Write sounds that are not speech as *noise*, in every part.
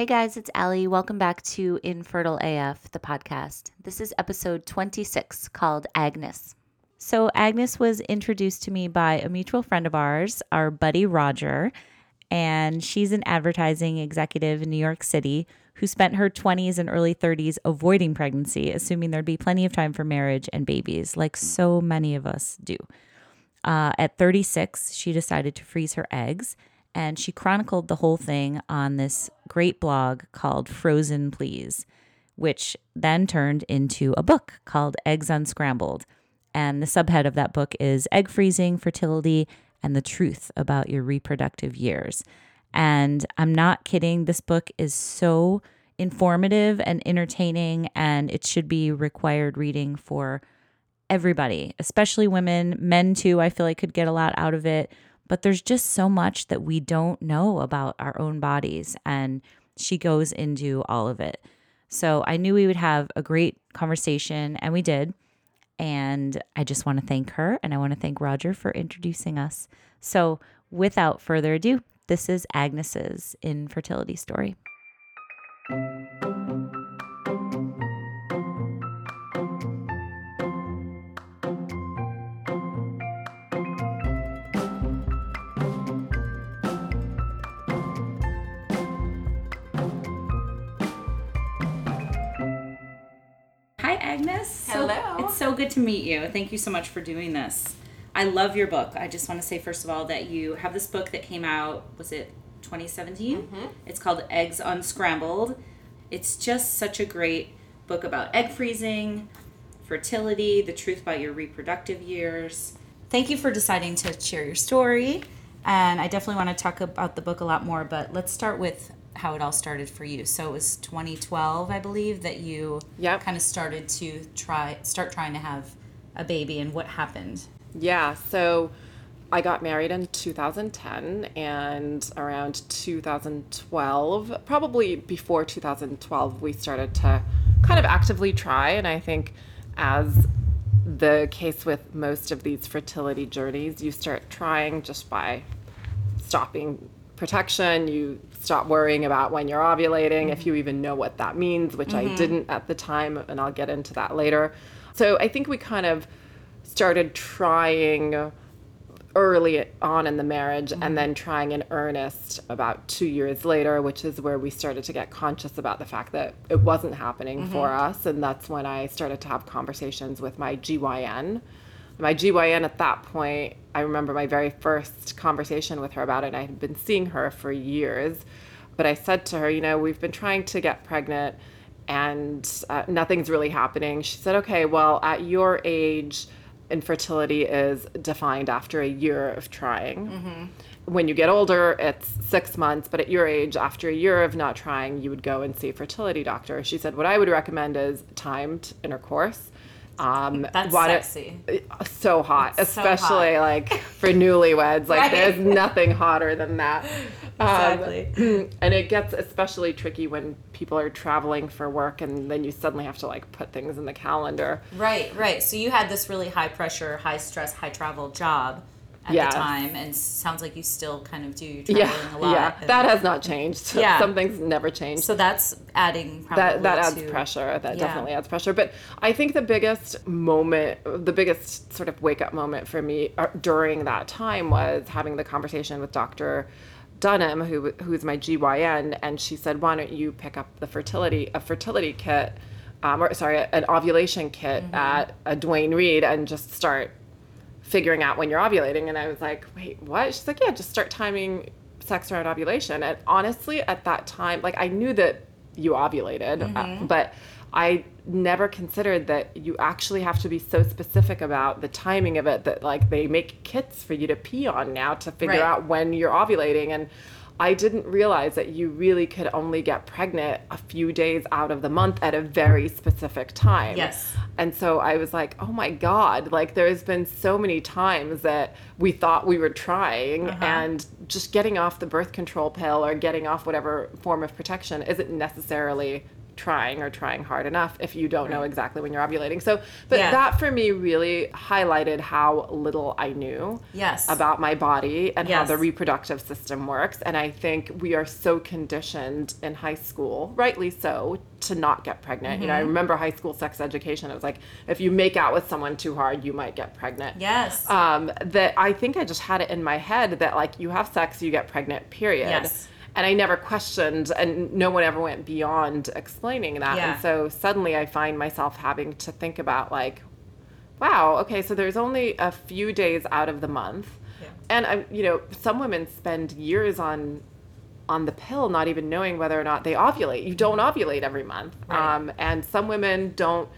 Hey guys, it's Ali. Welcome back to Infertile AF, the podcast. This is episode 26 called Agnes. So, Agnes was introduced to me by a mutual friend of ours, our buddy Roger, and she's an advertising executive in New York City who spent her 20s and early 30s avoiding pregnancy, assuming there'd be plenty of time for marriage and babies, like so many of us do. Uh, at 36, she decided to freeze her eggs and she chronicled the whole thing on this great blog called Frozen Please, which then turned into a book called Eggs Unscrambled. And the subhead of that book is Egg Freezing, Fertility, and the Truth About Your Reproductive Years. And I'm not kidding, this book is so informative and entertaining, and it should be required reading for everybody, especially women, men too. I feel like could get a lot out of it but there's just so much that we don't know about our own bodies. And she goes into all of it. So I knew we would have a great conversation, and we did. And I just want to thank her and I want to thank Roger for introducing us. So without further ado, this is Agnes's infertility story. Agnes. Hello. So, it's so good to meet you. Thank you so much for doing this. I love your book. I just want to say, first of all, that you have this book that came out, was it 2017? Mm-hmm. It's called Eggs Unscrambled. It's just such a great book about egg freezing, fertility, the truth about your reproductive years. Thank you for deciding to share your story. And I definitely want to talk about the book a lot more, but let's start with how it all started for you. So it was 2012, I believe, that you yep. kind of started to try start trying to have a baby and what happened. Yeah, so I got married in 2010 and around 2012, probably before 2012, we started to kind of actively try and I think as the case with most of these fertility journeys, you start trying just by stopping protection. You stop worrying about when you're ovulating, mm-hmm. if you even know what that means, which mm-hmm. I didn't at the time, and I'll get into that later. So I think we kind of started trying early on in the marriage mm-hmm. and then trying in earnest about two years later, which is where we started to get conscious about the fact that it wasn't happening mm-hmm. for us. And that's when I started to have conversations with my GYN my GYN at that point, I remember my very first conversation with her about it, and I had been seeing her for years. But I said to her, you know, we've been trying to get pregnant and uh, nothing's really happening. She said, okay, well, at your age, infertility is defined after a year of trying. Mm-hmm. When you get older, it's six months, but at your age, after a year of not trying, you would go and see a fertility doctor. She said, What I would recommend is timed intercourse. Um, That's sexy. It, so hot, it's especially so hot. like for newlyweds. Like right. there's nothing hotter than that. *laughs* Exactly. Um, *clears throat* and it gets especially tricky when people are traveling for work and then you suddenly have to like put things in the calendar. Right, right. So you had this really high pressure, high stress, high travel job at yes. the time and sounds like you still kind of do traveling yeah, a lot. Yeah, that has not changed. *laughs* Yeah. Something's never changed. So that's adding that that adds to, pressure. That yeah. definitely adds pressure. But I think the biggest moment, the biggest sort of wake up moment for me uh, during that time was having the conversation with Dr. Dunham, who who's my GYN, and she said, "Why don't you pick up the fertility a fertility kit, um, or sorry, an ovulation kit mm-hmm. at a Duane Reade and just start figuring out when you're ovulating. And I was like, wait, what? She's like, yeah, just start timing sex around ovulation. And honestly, at that time, like I knew that you ovulated, uh, mm-hmm. but I never considered that you actually have to be so specific about the timing of it that like they make kits for you to pee on now to figure right. out when you're ovulating. And I didn't realize that you really could only get pregnant a few days out of the month at a very specific time. Yes. And so I was like, oh my God, like there's been so many times that we thought we were trying uh-huh. and just getting off the birth control pill or getting off whatever form of protection isn't necessarily trying or trying hard enough if you don't know exactly when you're ovulating. So, but Yeah. that for me really highlighted how little I knew Yes. about my body and how the reproductive system works. And I think we are so conditioned in high school, rightly so, to not get pregnant. You know, I Mm-hmm. remember high school sex education. It was like, if you make out with someone too hard, you might get pregnant Yes. um, that I think I just had it in my head that like you have sex, you get pregnant, period. Yes. And I never questioned, and no one ever went beyond explaining that. Yeah. And so suddenly I find myself having to think about like, wow, okay, so there's only a few days out of the month, Yeah. and I, you know, some women spend years on on the pill, not even knowing whether or not they ovulate. You don't ovulate every month, Right. um, and some women don't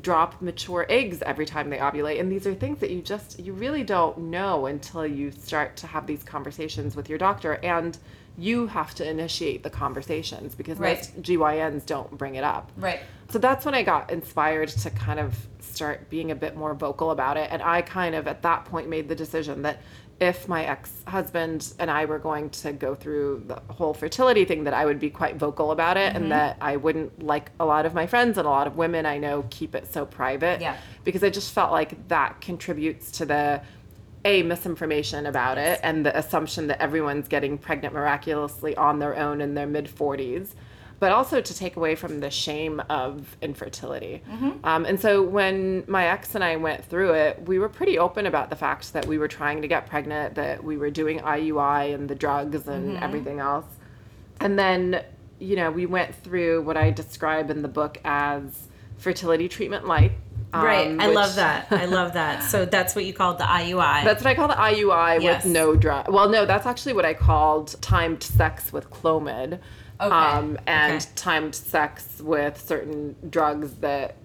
drop mature eggs every time they ovulate. And these are things that you just you really don't know until you start to have these conversations with your doctor, and you have to initiate the conversations because Right. most GYNs don't bring it up. right. So that's when I got inspired to kind of start being a bit more vocal about it. And I kind of at that point made the decision that if my ex husband and I were going to go through the whole fertility thing, that I would be quite vocal about it Mm-hmm. and that I wouldn't, like a lot of my friends and a lot of women I know, keep it so private. Yeah. Because I just felt like that contributes to the a misinformation about it and the assumption that everyone's getting pregnant miraculously on their own in their mid 40s but also to take away from the shame of infertility. Um, and so when my ex and i went through it we were pretty open about the fact that we were trying to get pregnant that we were doing iui and the drugs and everything else. And then you know we went through what i describe in the book as fertility treatment light Right. um, I which- love that. I love that. *laughs* So that's what you called the IUI. That's what I call the IUI Yes. with no drug. Well, no, that's actually what I called timed sex with Clomid. Okay. Um, and Okay. timed sex with certain drugs that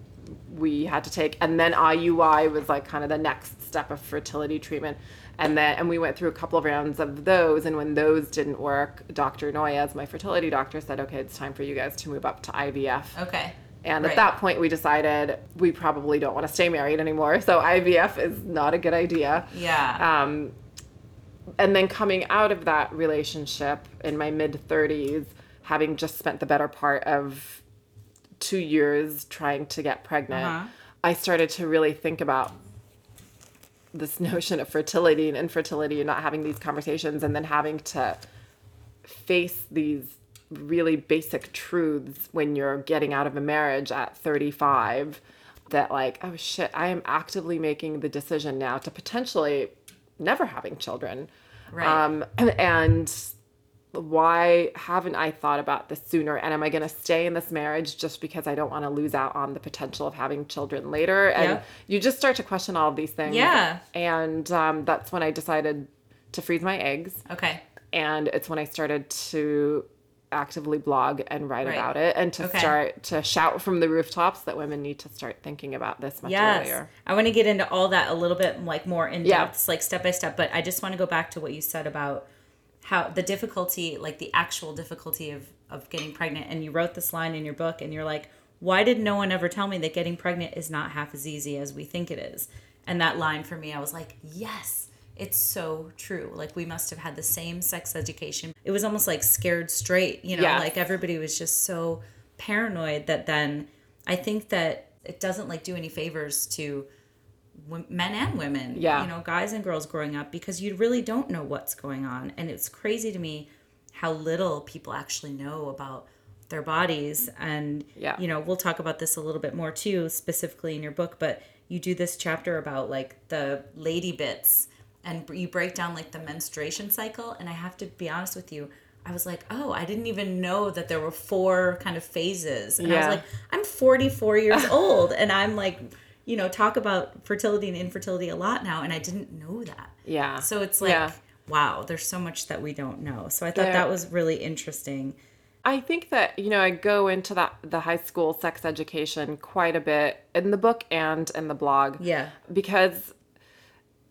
we had to take. And then IUI was like kind of the next step of fertility treatment. And then, and we went through a couple of rounds of those. And when those didn't work, Dr. Noyes, my fertility doctor, said, okay, it's time for you guys to move up to IVF. okay. And Right. at that point, we decided we probably don't want to stay married anymore. So IVF is not a good idea. Yeah. Um, and then coming out of that relationship in my mid 30s, having just spent the better part of two years trying to get pregnant, Uh-huh. I started to really think about this *laughs* notion of fertility and infertility and not having these conversations and then having to face these really basic truths when you're getting out of a marriage at 35 that like oh shit i am actively making the decision now to potentially never having children Right. um *clears throat* and why haven't i thought about this sooner and am i going to stay in this marriage just because i don't want to lose out on the potential of having children later and Yeah. you just start to question all of these things Yeah. and um, that's when i decided to freeze my eggs okay. and it's when I started to actively blog and write Right. about it and to Okay. start to shout from the rooftops that women need to start thinking about this much Yes. earlier. I want to get into all that a little bit like more in Yeah. depth, like step by step, but I just want to go back to what you said about how the difficulty, like the actual difficulty of of getting pregnant and you wrote this line in your book and you're like, "Why did no one ever tell me that getting pregnant is not half as easy as we think it is?" And that line for me, I was like, "Yes." It's so true. Like we must have had the same sex education. It was almost like scared straight, you know, Yes. like everybody was just so paranoid that then I think that it doesn't like do any favors to men and women, Yeah. you know, guys and girls growing up because you really don't know what's going on. And it's crazy to me how little people actually know about their bodies. And, Yeah. you know, we'll talk about this a little bit more too, specifically in your book, but you do this chapter about like the lady bits and you break down like the menstruation cycle. And I have to be honest with you. I was like, oh, I didn't even know that there were four kind of phases. And I was like, I'm 44 years *laughs* old and I'm like, you know, talk about fertility and infertility a lot now, and I didn't know that. Yeah. So it's like, Yeah. wow, there's so much that we don't know. So I thought There- that was really interesting. I think that you know I go into that the high school sex education quite a bit in the book and in the blog. Yeah. Because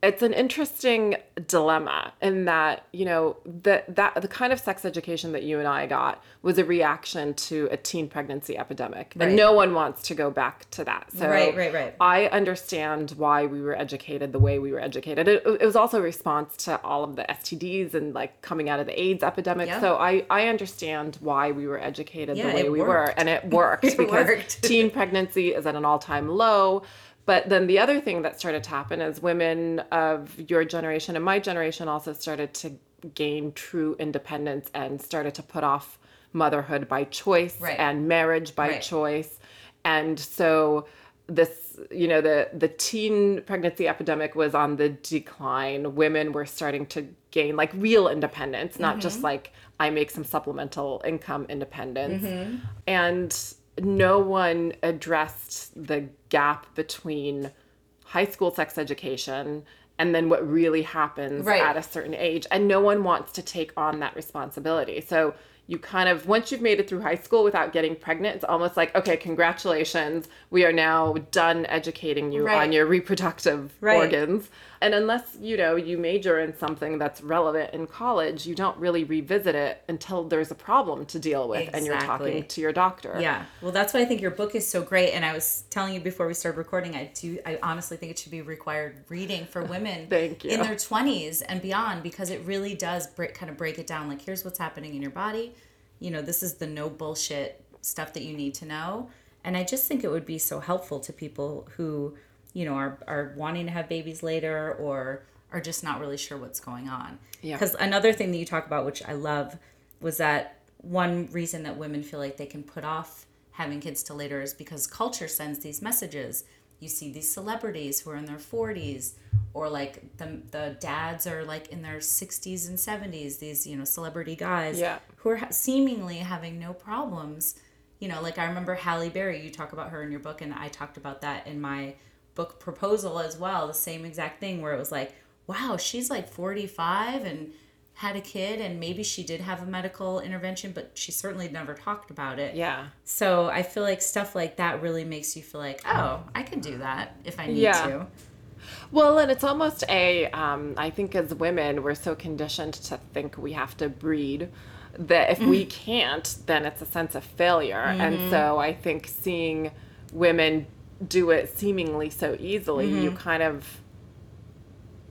it's an interesting dilemma in that you know that that the kind of sex education that you and I got was a reaction to a teen pregnancy epidemic, Right. and no one wants to go back to that. So Right, right, right. I understand why we were educated the way we were educated. It, it was also a response to all of the STDs and like coming out of the AIDS epidemic. Yeah. So I I understand why we were educated Yeah, the way we were, and it *laughs* worked It because worked. teen pregnancy is at an all-time low. But then the other thing that started to happen is women of your generation and my generation also started to gain true independence and started to put off motherhood by choice Right. and marriage by Right. choice. And so this you know the the teen pregnancy epidemic was on the decline women were starting to gain like real independence not just mm-hmm. like i make some supplemental income independence mm-hmm. and no one addressed the gap between high school sex education and then what really happens Right. at a certain age and no one wants to take on that responsibility so you kind of once you've made it through high school without getting pregnant it's almost like okay congratulations we are now done educating you Right. on your reproductive Right. organs and unless you know you major in something that's relevant in college you don't really revisit it until there's a problem to deal with and you're talking to your doctor Yeah. Well, that's why I think your book is so great. And I was telling you before we started recording, I do, I honestly think it should be required reading for *laughs* women Thank you. in their 20s and beyond because it really does break, kind of break it down. Like, here's what's happening in your body. You know, this is the no bullshit stuff that you need to know. And I just think it would be so helpful to people who, you know, are, are wanting to have babies later or are just not really sure what's going on. Yeah. Because another thing that you talk about, which I love, was that one reason that women feel like they can put off having kids till later is because culture sends these messages. You see these celebrities who are in their 40s, or like the, the dads are like in their 60s and 70s, these, you know, celebrity guys Yeah. who are ha- seemingly having no problems. You know, like I remember Halle Berry, you talk about her in your book, and I talked about that in my book proposal as well. The same exact thing where it was like, wow, she's like 45 and had a kid, and maybe she did have a medical intervention, but she certainly never talked about it. yeah So I feel like stuff like that really makes you feel like, oh, I can do that if I need Yeah. to. Well, and it's almost a, um, I think as women, we're so conditioned to think we have to breed that if we mm. can't, then it's a sense of failure. And mm-hmm. so I think seeing women do it seemingly so easily, you mm-hmm. kind of,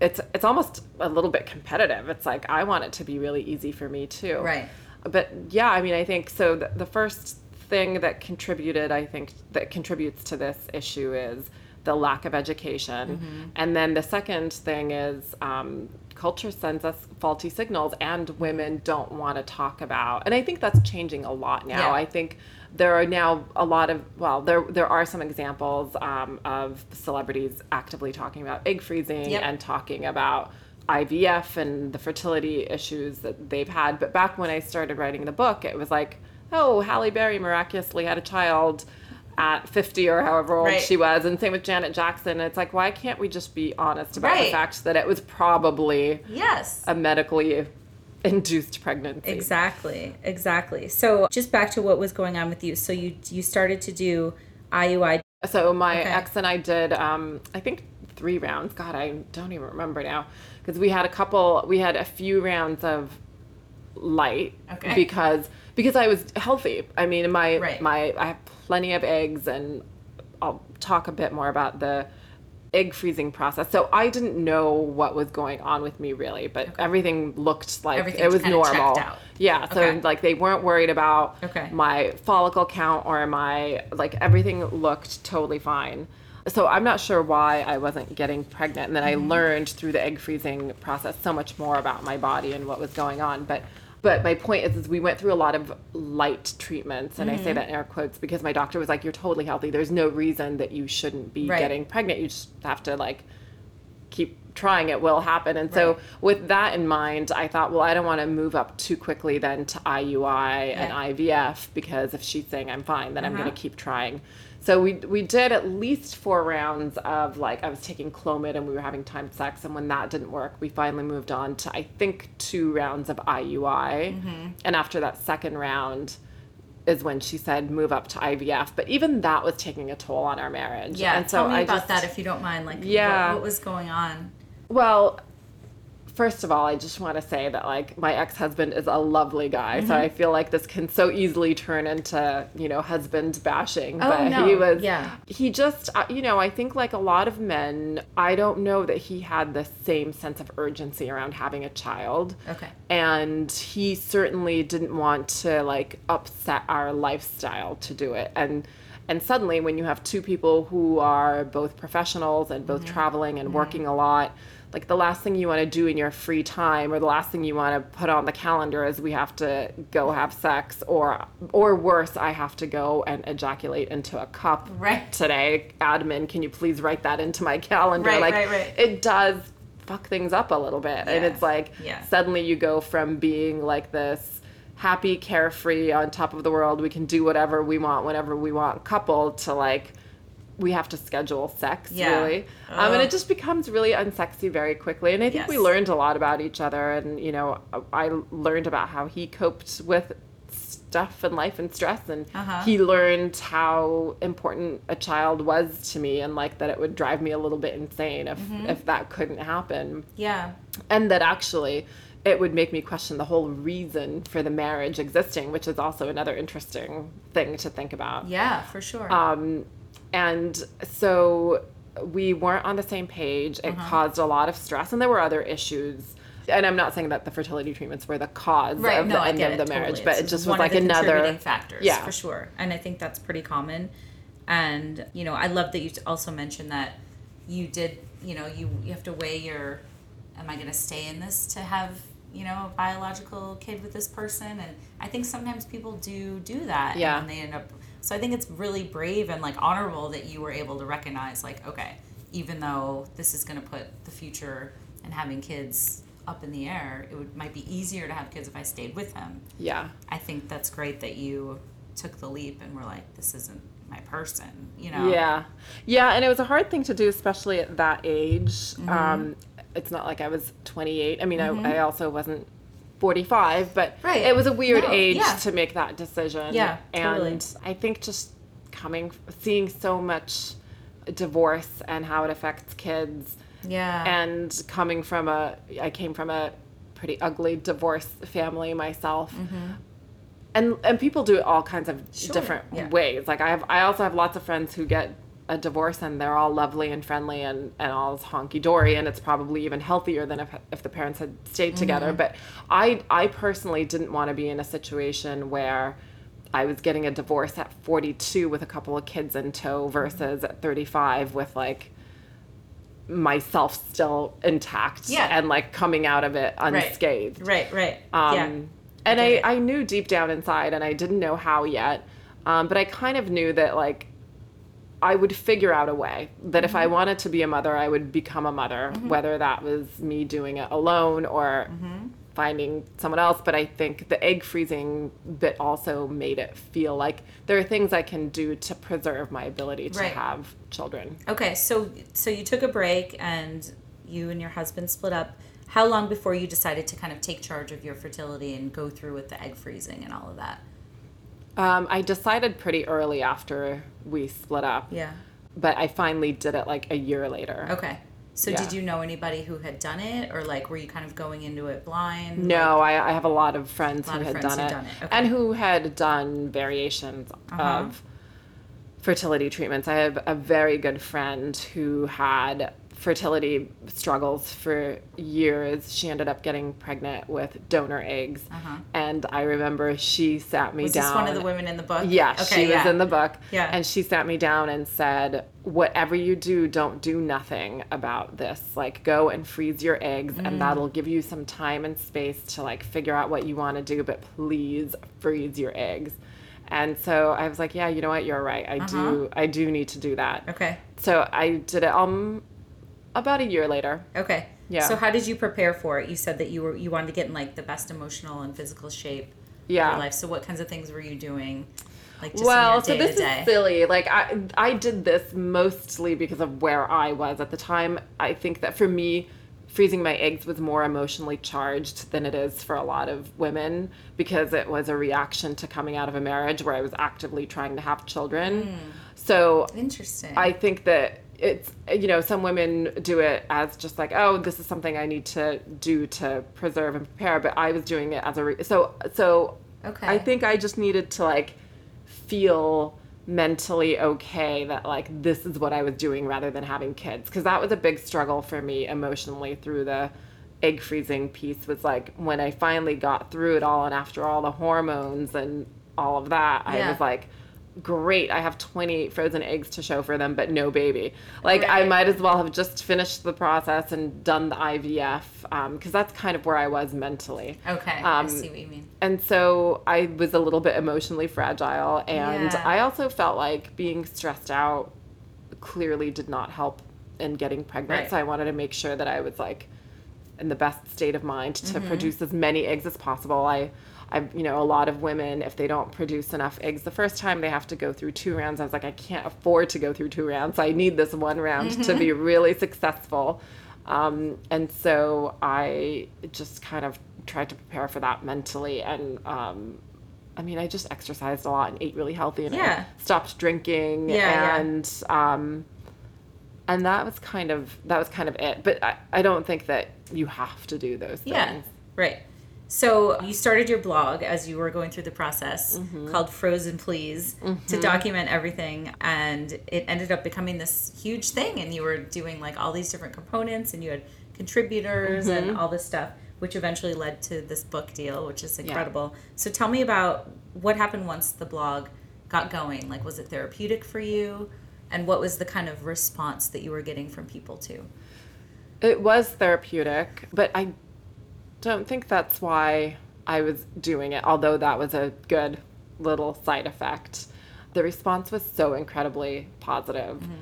it's it's almost a little bit competitive. It's like I want it to be really easy for me too. Right. But yeah, I mean, I think so. The, the first thing that contributed, I think, that contributes to this issue is the lack of education. And then the second thing is um, culture sends us faulty signals, and women don't want to talk about. And I think that's changing a lot now. Yeah. I think there are now a lot of well, there there are some examples um, of celebrities actively talking about egg freezing Yep. and talking about IVF and the fertility issues that they've had. But back when I started writing the book, it was like, oh, Halle Berry miraculously had a child at 50 or however old Right. she was. And same with Janet Jackson. It's like, why can't we just be honest about the fact that it was probably Yes. a medically *laughs* induced pregnancy? Exactly, exactly. So just back to what was going on with you. So you you started to do IUI. So my Okay. ex and I did, um, I think three rounds. God, I don't even remember now because we had a couple. We had a few rounds of light Okay. because because I was healthy. I mean, my Right. my I have plenty of eggs, and I'll talk a bit more about the egg freezing process. So I didn't know what was going on with me really, but everything looked like Everything it was normal. Yeah, so Okay. like they weren't worried about Okay. my follicle count or my like everything looked totally fine. So I'm not sure why I wasn't getting pregnant. And then I learned through the egg freezing process so much more about my body and what was going on. But but my point is, is we went through a lot of light treatments, and I say that in air quotes because my doctor was like, "You're totally healthy. There's no reason that you shouldn't be Right. getting pregnant. You just have to like keep trying it will happen and so with that in mind i thought well i don't want to move up too quickly then to iui and ivf because if she's saying i'm fine then i'm Uh-huh. going to keep trying so we we did at least four rounds of like i was taking clomid and we were having timed sex and when that didn't work we finally moved on to i think two rounds of iui Mm-hmm. and after that second round is when she said move up to ivf but even that was taking a toll on our marriage Yeah. and so tell me I about just, that if you don't mind. Like, Yeah. what, what was going on? Well, first of all, I just want to say that like my ex-husband is a lovely guy, Mm-hmm. so I feel like this can so easily turn into, you know, husband bashing, Oh, but no. he was Yeah. he just uh, you know, I think like a lot of men, I don't know that he had the same sense of urgency around having a child. Okay. And he certainly didn't want to like upset our lifestyle to do it. And and suddenly when you have two people who are both professionals and both traveling and working a lot, like the last thing you want to do in your free time or the last thing you want to put on the calendar is we have to go have sex or or worse I have to go and ejaculate into a cup Right. today admin can you please write that into my calendar Right, like right, right. it does fuck things up a little bit and it's like Yeah. suddenly you go from being like this happy carefree on top of the world we can do whatever we want whenever we want couple to like we have to schedule sex Yeah. really um, and it just becomes really unsexy very quickly and i think we learned a lot about each other and you know i learned about how he coped with stuff and life and stress and Uh-huh. he learned how important a child was to me and like that it would drive me a little bit insane if Mm-hmm. if that couldn't happen Yeah. and that actually it would make me question the whole reason for the marriage existing which is also another interesting thing to think about Yeah, for sure. um, and so we weren't on the same page it Uh-huh. caused a lot of stress and there were other issues and i'm not saying that the fertility treatments were the cause right. of no, the end of it, the marriage totally. but It's it just was like another factors. Yeah. for sure. And I think that's pretty common. And you know, I love that you also mentioned that you did. You know, you you have to weigh your. Am I going to stay in this to have you know a biological kid with this person? And I think sometimes people do do that. Yeah. And they end up. So I think it's really brave and like honorable that you were able to recognize like okay, even though this is going to put the future and having kids up in the air, it would might be easier to have kids if I stayed with him. yeah I think that's great that you took the leap and were like, this isn't my person, you know? Yeah. Yeah, and it was a hard thing to do, especially at that age. Mm-hmm. Um, it's not like I was 28. I mean, I, I also wasn't 45, but Right. it was a weird No, age yeah. to make that decision. Yeah, And totally. I think just coming, seeing so much divorce and how it affects kids, Yeah. and coming from a, I came from a pretty ugly divorce family myself. And, and people do it all kinds of Mm-hmm. Sure, different yeah. ways. Like I have, I also have lots of friends who get a divorce and they're all lovely and friendly and, and all honky dory and it's probably even healthier than if, if the parents had stayed together. Mm-hmm. But I I personally didn't want to be in a situation where I was getting a divorce at 42 with a couple of kids in tow versus at 35 with like myself still intact Yeah. and like coming out of it unscathed. right, right. Um, yeah. And get I. I knew deep down inside, and I didn't know how yet, um, but I kind of knew that like I would figure out a way that if Mm-hmm. I wanted to be a mother, I would become a mother, whether that was me doing it alone or Mm-hmm. finding someone else. But I think the egg freezing bit also made it feel like there are things I can do to preserve my ability to Right. have children. Okay, so so you took a break and you and your husband split up. How long before you decided to kind of take charge of your fertility and go through with the egg freezing and all of that? Um, I decided pretty early after we split up, Yeah. but I finally did it like a year later. Okay. So Yeah. did you know anybody who had done it or like were you kind of going into it blind? No, I, I have a lot of friends Lot who of had friends done it, done it, okay. and who had done variations Uh-huh. of fertility treatments. I have a very good friend who had fertility struggles for years. She ended up getting pregnant with donor eggs, Uh-huh. and I remember she sat me Was down. this one of the women in the book? Yeah, Okay, she was yeah. in the book. Yeah. And she sat me down and said, Whatever you do, don't do nothing about this. Like, go and freeze your eggs, Mm. and that'll give you some time and space to like figure out what you want to do, but please freeze your eggs. And so I was like, Yeah, you know what? You're right. I do I do need to do that. Uh-huh. Okay. So I did it um about a year later. Okay. Yeah. So how did you prepare for it? You said that you were you wanted to get in like the best emotional and physical shape Yeah. your life. So what kinds of things were you doing? Like just well, so this is silly. Like I, I did this mostly because of where I was at the time. I think that for me, freezing my eggs was more emotionally charged than it is for a lot of women because it was a reaction to coming out of a marriage where I was actively trying to have children. Hmm. So Interesting. I think that it's you know some women do it as just like oh this is something I need to do to preserve and prepare, but I was doing it as a re- so so. Okay. I think I just needed to like feel mentally okay that like this is what I was doing rather than having kids because that was a big struggle for me emotionally through the egg freezing piece was like when I finally got through it all and after all the hormones and all of that I was like great I have 28 frozen eggs to show for them but no baby like I might as well have just finished the process and done the IVF because that's kind of where I was mentally Okay. Um, I see what you mean. and so I was a little bit emotionally fragile. And Yeah. I also felt like being stressed out clearly did not help in getting pregnant. Right. So I wanted to make sure that I was like in the best state of mind to Mm-hmm. produce as many eggs as possible. I, I, you know, a lot of women, if they don't produce enough eggs the first time, they have to go through two rounds. I was like, I can't afford to go through two rounds. I need this one round to Mm-hmm. be really successful. Um, and so I just kind of tried to prepare for that mentally. And um, I mean, I just exercised a lot and ate really healthy and Yeah. stopped drinking. Yeah, yeah. and um, and that was kind of that was kind of it. But I, I don't think that you have to do those things. Yeah. Right. So you started your blog as you were going through the process Mm-hmm. called Frozen Please to document everything and it ended up becoming this huge thing and you were doing like all these different components and you had contributors Mm-hmm. and all this stuff which eventually led to this book deal which is incredible. So tell me about what happened once the blog got going. Like was it therapeutic for you? And what was the kind of response that you were getting from people too? It was therapeutic, but I don't think that's why I was doing it, although that was a good little side effect. The response was so incredibly positive. Mm-hmm.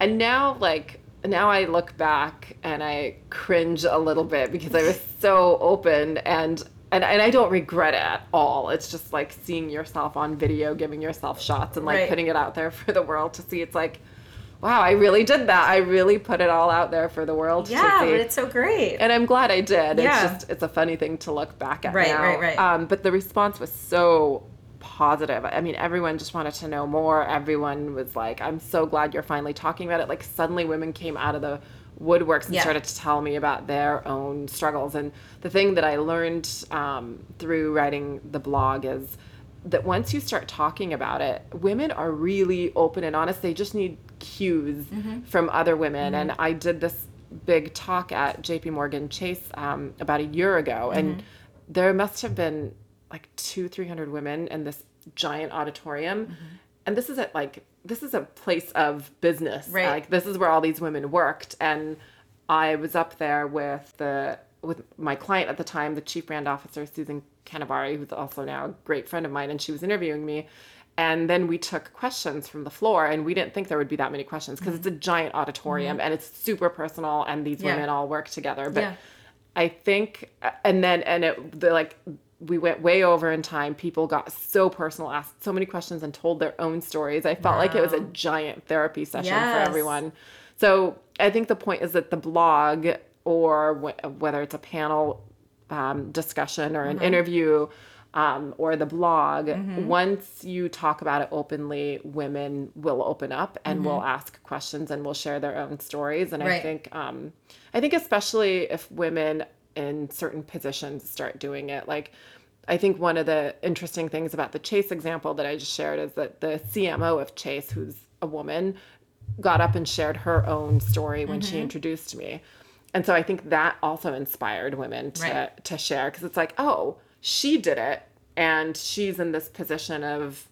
And now, like, now I look back and I cringe a little bit because I was *laughs* so open and. And, and I don't regret it at all. It's just like seeing yourself on video, giving yourself shots, and like Right. putting it out there for the world to see. It's like, wow, I really did that. I really put it all out there for the world to Yeah, see but it's so great. and I'm glad I did. Yeah. It's just it's a funny thing to look back at Right, now. right, right. Um, but the response was so positive. I mean, everyone just wanted to know more. Everyone was like, "I'm so glad you're finally talking about it." Like suddenly, women came out of the woodworks and Yeah. started to tell me about their own struggles. And the thing that I learned um, through writing the blog is that once you start talking about it, women are really open and honest. They just need cues Mm-hmm. from other women. And I did this big talk at JP Morgan Chase um, about a year ago, Mm-hmm. and there must have been like two, three hundred women in this giant auditorium. Mm-hmm. And this is at like this is a place of business. Right. Like this is where all these women worked. And I was up there with the with my client at the time, the chief brand officer, Susan Canavari, who's also now a great friend of mine, and she was interviewing me. And then we took questions from the floor, and we didn't think there would be that many questions because it's a giant auditorium and it's super personal, and these Mm-hmm. Yeah. women all work together. But Yeah. I think, and then, and it, the like, we went way over in time. People got so personal, asked so many questions, and told their own stories. I felt like it was a giant therapy session Yes. for everyone. So I think the point is that the blog, or wh- whether it's a panel um, discussion or an Mm-hmm. interview, um, or the blog, once you talk about it openly, women will open up and will ask questions and will share their own stories. And I Mm-hmm. Think, um, I think especially if women in certain positions start doing it, like. I think one of the interesting things about the Chase example that I just shared is that the CMO of Chase, who's a woman, got up and shared her own story when Mm-hmm. she introduced me. And so I think that also inspired women to, Right. to share because it's like, oh, she did it and she's in this position of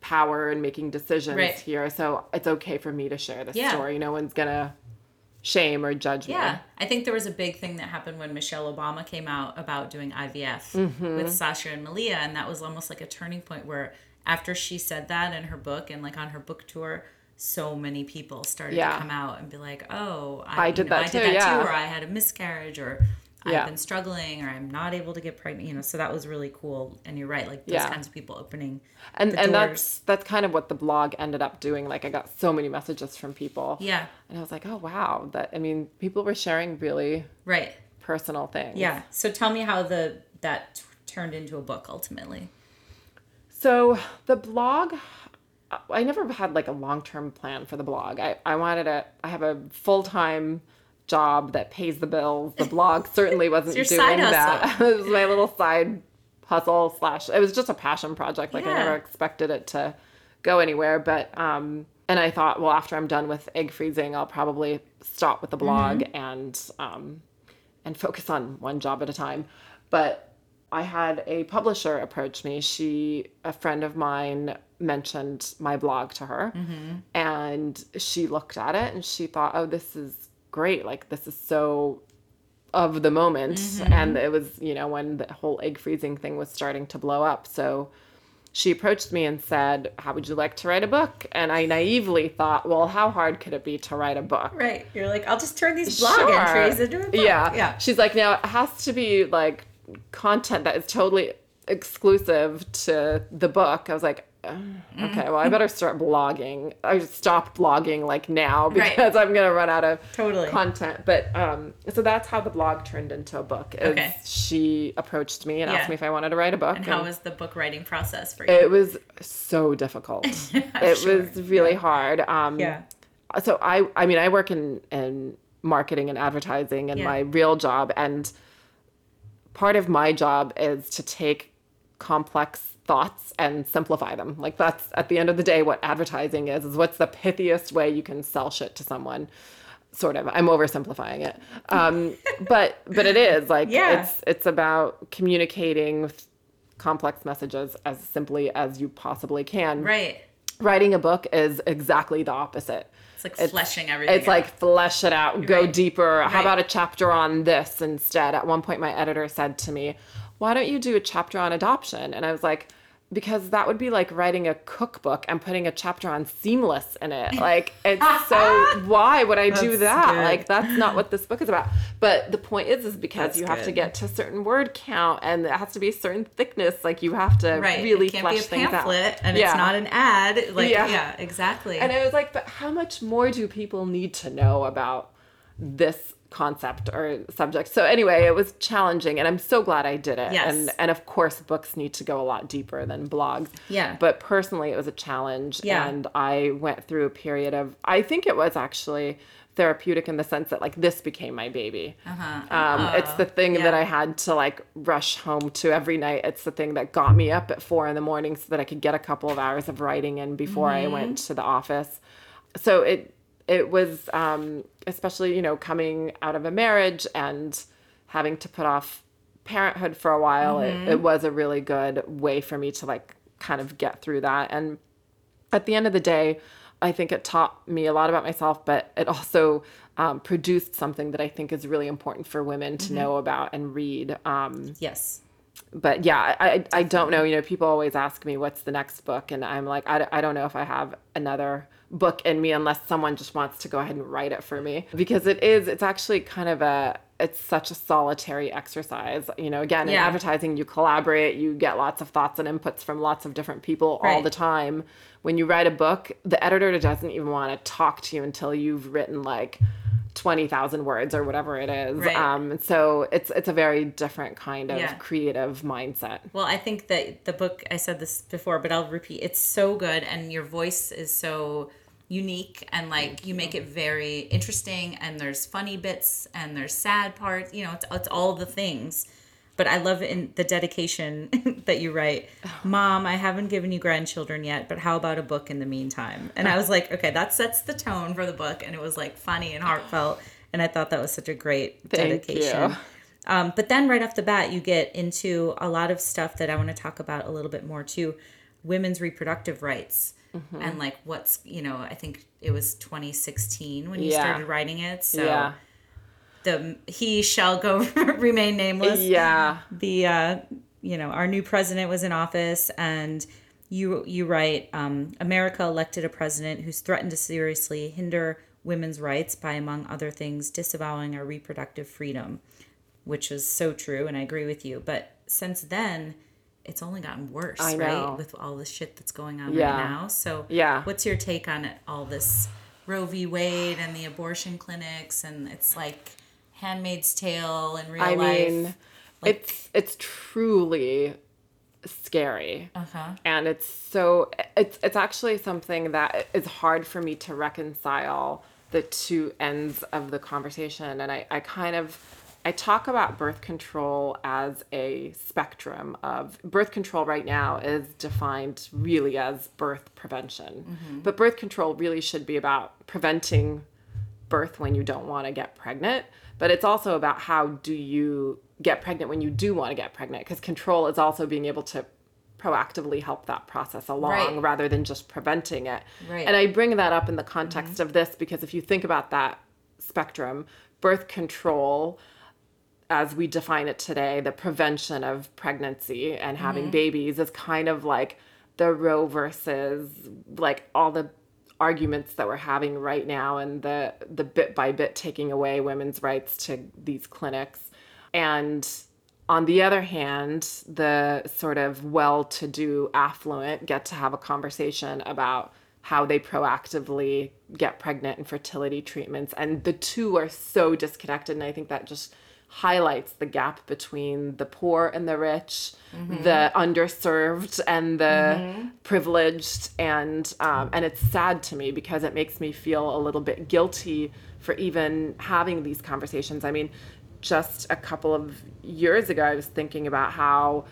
power and making decisions Right. here. So it's okay for me to share this Yeah. story. No one's going to shame or judge me. Yeah, me. I think there was a big thing that happened when Michelle Obama came out about doing IVF Mm-hmm. with Sasha and Malia, and that was almost like a turning point where after she said that in her book and like on her book tour, so many people started Yeah. to come out and be like, "Oh, I you did know, that I too, did that yeah. too, or I had a miscarriage, or Yeah. I've been struggling, or I'm not able to get pregnant." You know, so that was really cool. And you're right, like those kinds of people opening And and doors. that's that's kind of what the blog ended up doing. Like I got so many messages from people. yeah, And I was like, "Oh, wow. That I mean, people were sharing really right, personal things." yeah. So tell me how the that t- turned into a book ultimately. So the blog I never had like a long term plan for the blog. I, I wanted a I have a full time job that pays the bills. The blog *laughs* certainly wasn't doing that. *laughs* it was my little side hustle slash it was just a passion project. Like I never expected it to go anywhere. But um and I thought, well, after I'm done with egg freezing, I'll probably stop with the blog Mm-hmm. and um and focus on one job at a time. But I had a publisher approach me. She, a friend of mine, mentioned my blog to her, mm-hmm. and she looked at it and she thought, "Oh, this is great! Like this is so of the moment." Mm-hmm. And it was, you know, when the whole egg freezing thing was starting to blow up. So she approached me and said, "How would you like to write a book?" And I naively thought, "Well, how hard could it be to write a book?" Right. You're like, I'll just turn these blog Sure. entries into a book. Yeah. Yeah. She's like, now it has to be like content that is totally exclusive to the book. I was like, "Uh, okay, well, I better start blogging. I stopped blogging like now Right. because I'm gonna run out of Totally. content. But um, so that's how the blog turned into a book. Okay. She approached me and Yeah. asked me if I wanted to write a book. And how was the book writing process for you? it was so difficult. *laughs* it sure. was really hard. Um, yeah. so I I mean I work in in marketing and advertising and Yeah. my real job and part of my job is to take complex thoughts and simplify them. Like that's at the end of the day what advertising is is what's the pithiest way you can sell shit to someone. Sort of. I'm oversimplifying it. Um, *laughs* but but it is like Yeah. it's it's about communicating complex messages as simply as you possibly can. Right. Writing a book is exactly the opposite. It's like fleshing everything. It's like flesh it out, go Right. deeper. How Right. about a chapter on this instead? At one point, my editor said to me, Why don't you do a chapter on adoption? And I was like, because that would be like writing a cookbook and putting a chapter on seamless in it. Like, it's so, *laughs* why would I do that? good. Like, that's not what this book is about. But the point is, is because That's you have to get to a certain word count and it has to be a certain thickness. Like, you have to right. really it can't flesh be a things out. pamphlet and Yeah. it's not an ad. Like Yeah. yeah, exactly. And I was like, but how much more do people need to know about this concept or subject? So anyway, it was challenging and I'm so glad I did it. Yes. And and of course books need to go a lot deeper than blogs. Yeah. But personally it was a challenge Yeah. and I went through a period of I think it was actually therapeutic in the sense that like this became my baby. uh-huh. Um, it's the thing yeah. that I had to like rush home to every night. It's the thing that got me up at four in the morning so that I could get a couple of hours of writing in before I went to the office. So it it was um, especially you know coming out of a marriage and having to put off parenthood for a while. It, it was a really good way for me to like kind of get through that and at the end of the day, I think it taught me a lot about myself, but it also um, produced something that I think is really important for women to know about and read. Um, yes. but yeah, I, I, I don't know. You know, people always ask me, what's the next book? And I'm like, i, I don't know if I have another book in me unless someone just wants to go ahead and write it for me. Because it is, it's actually kind of a, it's such a solitary exercise. You know, again, in advertising, you collaborate, you get lots of thoughts and inputs from lots of different people all the time. When you write a book, the editor doesn't even want to talk to you until you've written like 20,000 words or whatever it is. Right. Um, so it's, it's a very different kind of Yeah. creative mindset. Well, I think that the book, I said this before, but I'll repeat, it's so good and your voice is so unique and like you make it very interesting and there's funny bits and there's sad parts, you know, it's, it's all the things. But I love in the dedication *laughs* that you write, Mom, I haven't given you grandchildren yet, but how about a book in the meantime? And I was like, okay, that sets the tone for the book. And it was like funny and heartfelt. And I thought that was such a great Thank dedication. you. Um, but then right off the bat, you get into a lot of stuff that I want to talk about a little bit more too women's reproductive rights. Mm-hmm. And like what's, you know, I think it was 2016 when you Yeah. started writing it. So yeah. the he shall go *laughs* remain nameless Yeah. the uh, you know our new president was in office and you you write um, america elected a president who's threatened to seriously hinder women's rights by among other things disavowing our reproductive freedom which is so true and i agree with you but since then it's only gotten worse right with all the shit that's going on Yeah. right now so Yeah. what's your take on it all this roe v wade and the abortion clinics and it's like handmaid's tale in real I life mean, it's it's truly scary. Uh-huh. And it's so it's it's actually something that is hard for me to reconcile the two ends of the conversation. And I, I kind of I talk about birth control as a spectrum of birth control right now is defined really as birth prevention. Mm-hmm. But birth control really should be about preventing birth when you don't want to get pregnant, but it's also about how do you get pregnant when you do want to get pregnant because control is also being able to proactively help that process along Right. rather than just preventing it. Right. And I bring that up in the mm-hmm. context of this because if you think about that spectrum, birth control as we define it today, the prevention of pregnancy and having mm-hmm. babies is kind of like the Roe versus like all the arguments that we're having right now and the the bit by bit taking away women's rights to these clinics. And on the other hand, the sort of well to do affluent get to have a conversation about how they proactively get pregnant and fertility treatments. And the two are so disconnected. And I think that just highlights the gap between the poor and the rich, the underserved and the privileged. And, um, and it's sad to me because it makes me feel a little bit guilty for even having these conversations. I mean, just a couple of years ago, I was thinking about how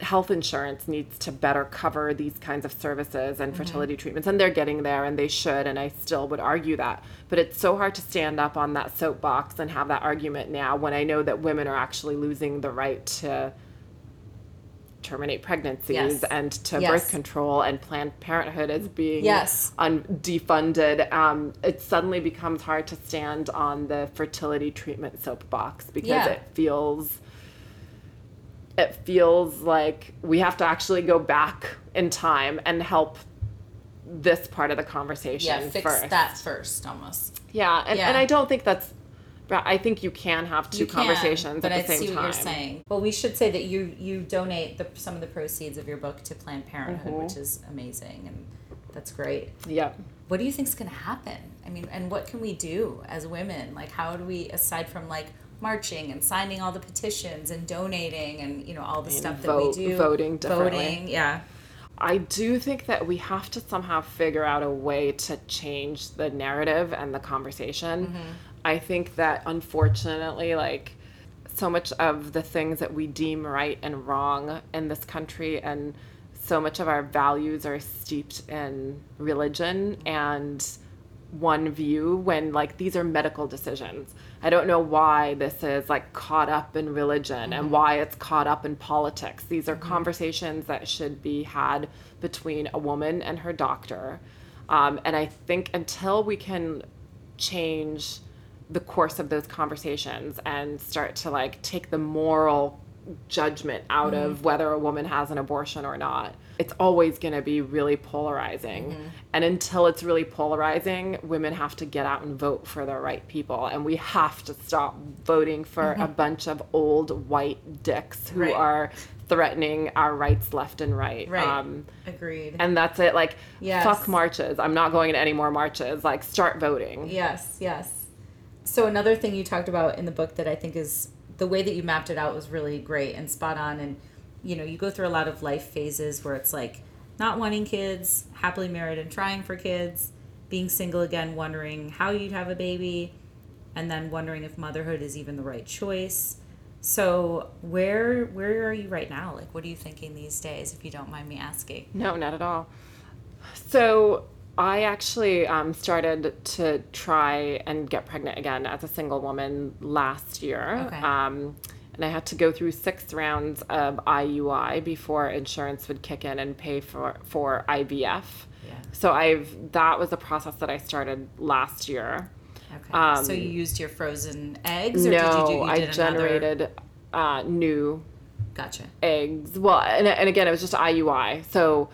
health insurance needs to better cover these kinds of services and fertility treatments and they're getting there and they should and I still would argue that but it's so hard to stand up on that soapbox and have that argument now when I know that women are actually losing the right to terminate pregnancies Yes. and to Yes. birth control and planned parenthood is being Yes. un- defunded um, it suddenly becomes hard to stand on the fertility treatment soapbox because Yeah. it feels it feels like we have to actually go back in time and help this part of the conversation Yeah, fix first. that first almost. Yeah, and, Yeah. and I don't think that's. I think you can have two You can, conversations but at the I same see time. what you're saying. Well, we should say that you you donate the, some of the proceeds of your book to Planned Parenthood, Mm-hmm. which is amazing, and that's great. Yep. What do you think's going to happen? I mean, and what can we do as women? Like, how do we, aside from like marching and signing all the petitions and donating and you know all the stuff vote- that we do, voting differently. voting, yeah, I do think that we have to somehow figure out a way to change the narrative and the conversation. Mm-hmm. I think that unfortunately, like, so much of the things that we deem right and wrong in this country and so much of our values are steeped in religion and one view when like these are medical decisions. I don't know why this is like caught up in religion and mm-hmm. why it's caught up in politics. These are mm-hmm. conversations that should be had between a woman and her doctor. Um, and I think until we can change the course of those conversations and start to like take the moral judgment out mm-hmm. of whether a woman has an abortion or not it's always going to be really polarizing. And until it's really polarizing women have to get out and vote for the right people. And we have to stop voting for a bunch of old white dicks who Right. are threatening our rights left and right. Right, um, agreed. and that's it. Like Yes. fuck marches. I'm not going to any more marches. Like start voting. Yes, yes. So another thing you talked about in the book that I think is the way that you mapped it out was really great and spot on. And you know, you go through a lot of life phases where it's like not wanting kids, happily married and trying for kids, being single again, wondering how you'd have a baby, and then wondering if motherhood is even the right choice. So, where where are you right now? Like what are you thinking these days if you don't mind me asking? No, not at all. So I actually um, started to try and get pregnant again as a single woman last year. Okay. Um, and I had to go through six rounds of IUI before insurance would kick in and pay for, for IVF. Yeah. So I've that was a process that I started last year. Okay. Um, so you used your frozen eggs or no, did you do you I generated uh, new Gotcha. eggs. Well, and, and again, it was just IUI, so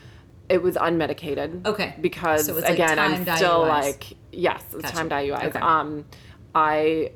it was unmedicated. Okay. Because So like again, I'm still IUIs. like yes, it's Gotcha. timed IUIs. Okay. Um, I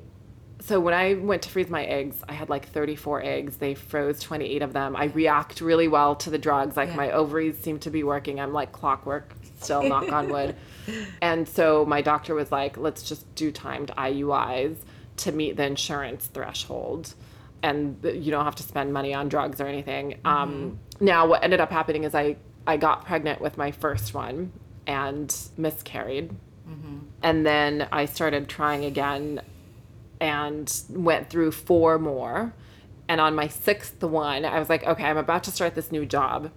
so when I went to freeze my eggs, I had like 34 eggs. They froze 28 of them. I react really well to the drugs. Like Yeah. my ovaries seem to be working. I'm like clockwork. Still, knock on wood. *laughs* And so my doctor was like, let's just do timed IUIs to meet the insurance threshold. and you don't have to spend money on drugs or anything. Um, now, what ended up happening is I I got pregnant with my first one and miscarried, and then I started trying again and went through four more. And on my sixth one, I was like, okay, I'm about to start this new job.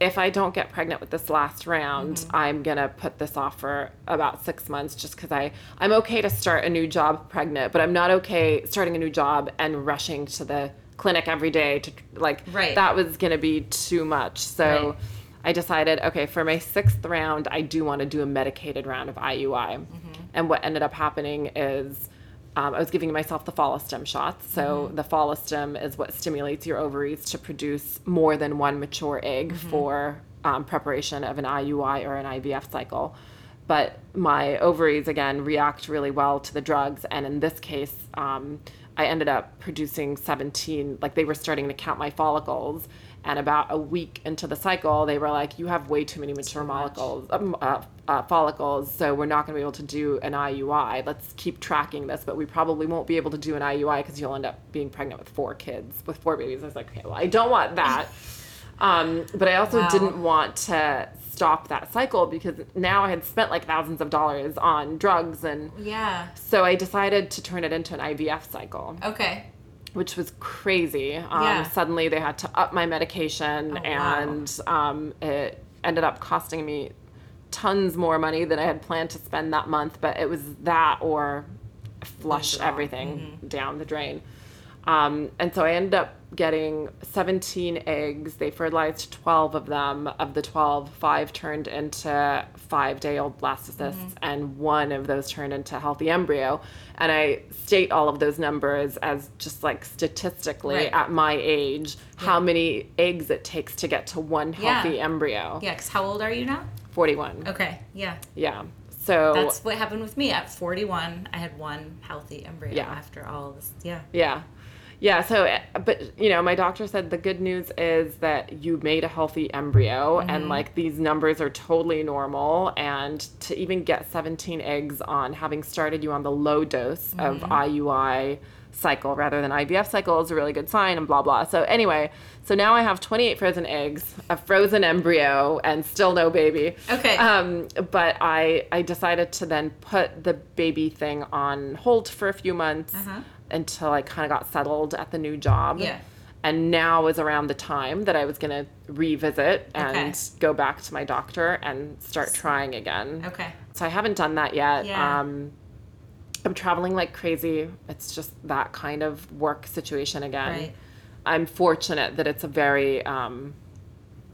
If I don't get pregnant with this last round, mm-hmm. I'm gonna put this off for about six months just because I I'm okay to start a new job pregnant, but I'm not okay starting a new job and rushing to the clinic every day to like Right. that was gonna be too much. So Right. I decided, okay, for my sixth round, I do want to do a medicated round of IUI. Mm-hmm. And what ended up happening is um, I was giving myself the follistim shots. So the follistim is what stimulates your ovaries to produce more than one mature egg for um, preparation of an IUI or an IVF cycle. But my ovaries, again, react really well to the drugs. And in this case, um, I ended up producing 17, like they were starting to count my follicles. And about a week into the cycle, they were like, "You have way too many mature molecules, um, uh, uh, follicles, so we're not going to be able to do an IUI. Let's keep tracking this, but we probably won't be able to do an IUI because you'll end up being pregnant with four kids, with four babies." I was like, "Okay, well, I don't want that." *laughs* um, but I also Wow. didn't want to stop that cycle because now I had spent like thousands of dollars on drugs, and Yeah. so I decided to turn it into an IVF cycle Okay. Which was crazy. Um, Yeah. Suddenly they had to up my medication, Oh, wow. and um, it ended up costing me tons more money than I had planned to spend that month. But it was that or flush everything down the drain. Um, and so I ended up getting 17 eggs. They fertilized 12 of them. Of the 12, five turned into five day old blastocysts, and one of those turned into healthy embryo. And I state all of those numbers as just like statistically Right. at my age, how many eggs it takes to get to one Yeah. healthy embryo. Yeah, because how old are you now? 41. Okay. Yeah. Yeah. So That's what happened with me at 41. I had one healthy embryo Yeah. after all this. Yeah. Yeah. Yeah, so uh, but you know, my doctor said the good news is that you made a healthy embryo and like these numbers are totally normal and to even get 17 eggs on having started you on the low dose of IUI cycle rather than IVF cycle is a really good sign and blah blah. So anyway, so now I have 28 frozen eggs, a frozen embryo and still no baby. Okay. Um, but I I decided to then put the baby thing on hold for a few months Uh-huh. Until I kind of got settled at the new job. Yeah. And now is around the time that I was going to revisit and Okay. go back to my doctor and start trying again. Okay. So I haven't done that yet. Yeah. Um, I'm traveling like crazy. It's just that kind of work situation again. Right. I'm fortunate that it's a very, um,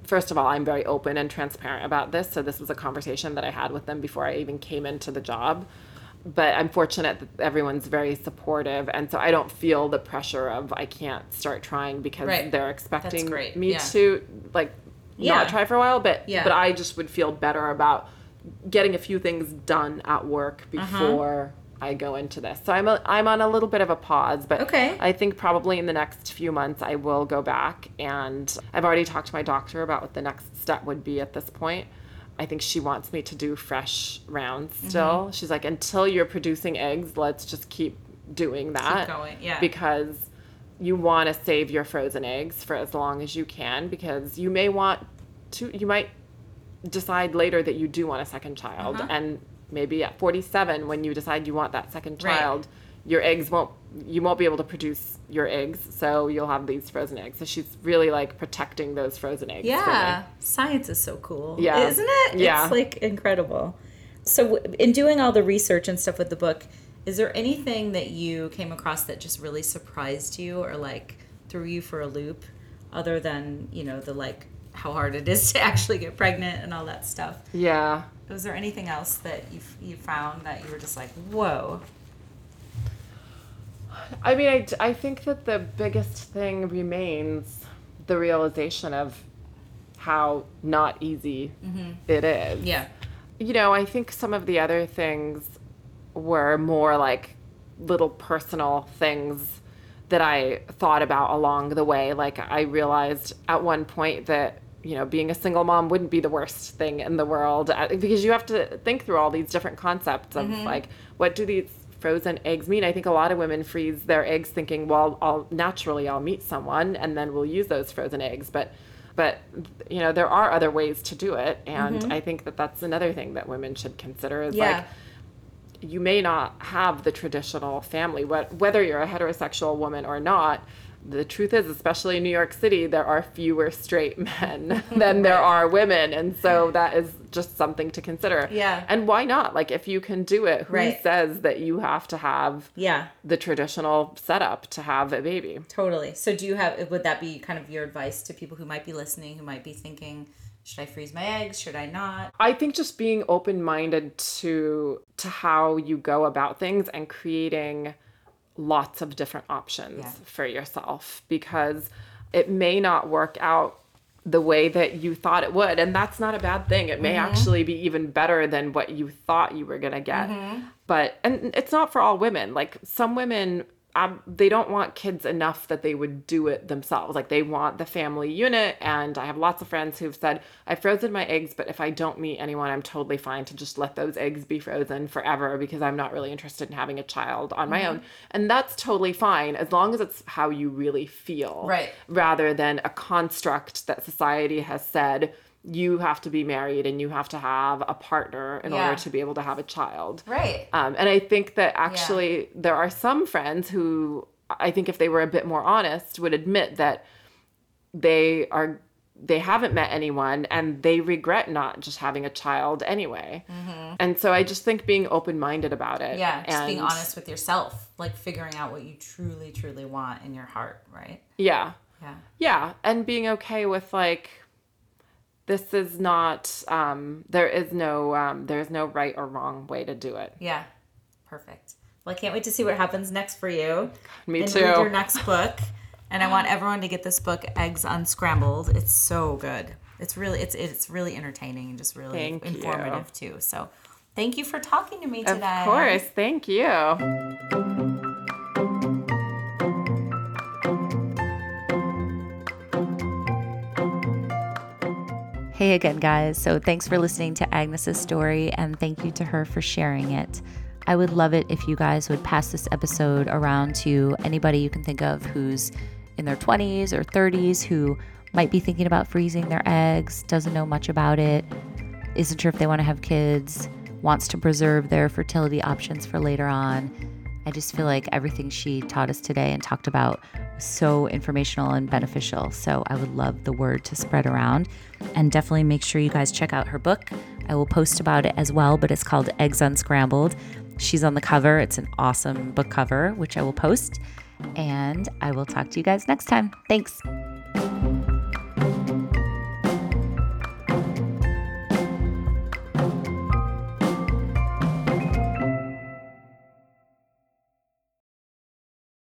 first of all, I'm very open and transparent about this. So this was a conversation that I had with them before I even came into the job. But I'm fortunate that everyone's very supportive. And so I don't feel the pressure of I can't start trying because Right. they're expecting me Yeah. to like Yeah. not try for a while. But, Yeah. but I just would feel better about getting a few things done at work Uh-huh. before I go into this. So I'm a, I'm on a little bit of a pause, but Okay. I think probably in the next few months I will go back and I've already talked to my doctor about what the next step would be at this point. I think she wants me to do fresh rounds Mm-hmm. still. She's like until you're producing eggs, let's just keep doing that. going, yeah. Because you want to save your frozen eggs for as long as you can because you may want to you might decide later that you do want a second child Uh-huh. and maybe at 47 when you decide you want that second Right. child your eggs won't you won't be able to produce your eggs so you'll have these frozen eggs so she's really like protecting those frozen eggs. Yeah. Science is so cool. Yeah. Isn't it? Yeah. It's like incredible. So, in doing all the research and stuff with the book, is there anything that you came across that just really surprised you or like threw you for a loop other than, you know, the like how hard it is *laughs* to actually get pregnant and all that stuff? yeah Was there anything else that you, you found that you were just like, whoa? I mean I, I think that the biggest thing remains the realization of how not easy it is Mm-hmm. Yeah. you know, I think some of the other things were more like little personal things that I thought about along the way. Like I realized at one point that you know being a single mom wouldn't be the worst thing in the world uh, because you have to think through all these different concepts of like what do these frozen eggs mean. I think a lot of women freeze their eggs thinking, well, I'll naturally I'll meet someone and then we'll use those frozen eggs. But but you know there are other ways to do it, and mm-hmm. I think that that's another thing that women should consider is yeah. like you may not have the traditional family, what whether you're a heterosexual woman or not the truth is, especially in New York City, there are fewer straight *laughs* men *laughs* than there are women. And so that is just something to consider. Yeah. And why not? Like, if you can do it, who right. says that you have to have yeah the traditional setup to have a baby? Totally. So, do you have, would that be kind of your advice to people who might be listening, who might be thinking, should I freeze my eggs? Should I not? I think just being open minded to to how you go about things and creating lots of different options yeah. for yourself because it may not work out the way that you thought it would and that's not a bad thing it may mm-hmm. actually be even better than what you thought you were going to get mm-hmm. but and it's not for all women like some women um, they don't want kids enough that they would do it themselves. Like they want the family unit. And I have lots of friends who've said, I've frozen my eggs, but if I don't meet anyone, I'm totally fine to just let those eggs be frozen forever because I'm not really interested in having a child on my mm-hmm. own. And that's totally fine as long as it's how you really feel. Right. Rather than a construct that society has said, you have to be married and you have to have a partner in yeah. order to be able to have a child. Right. Um, and I think that actually yeah. there are some friends who I think if they were a bit more honest would admit that they are they haven't met anyone and they regret not just having a child anyway. Mm-hmm. And so I just think being open minded about it. Yeah, just and, being honest with yourself, like figuring out what you truly, truly want in your heart, right? Yeah. Yeah. Yeah. And being okay with like this is not um, there is no um, there's no right or wrong way to do it. Yeah. Perfect. Well i can't wait to see what happens next for you. Me and too. read your next *laughs* book. And i want everyone to get this book eggs unscrambled. It's so good. It's really it's it's really entertaining and just really thank informative you. too. So thank you for talking to me today. of course. Thank you Hey again, guys. So thanks for listening to Agnes's story and thank you to her for sharing it. I would love it if you guys would pass this episode around to anybody you can think of who's in their 20s or 30s who might be thinking about freezing their eggs, doesn't know much about it, isn't sure if they want to have kids, wants to preserve their fertility options for later on. I just feel like everything she taught us today and talked about was so informational and beneficial. So I would love the word to spread around. And definitely make sure you guys check out her book. I will post about it as well, but it's called Eggs Unscrambled. She's on the cover. It's an awesome book cover, which I will post. And I will talk to you guys next time. Thanks.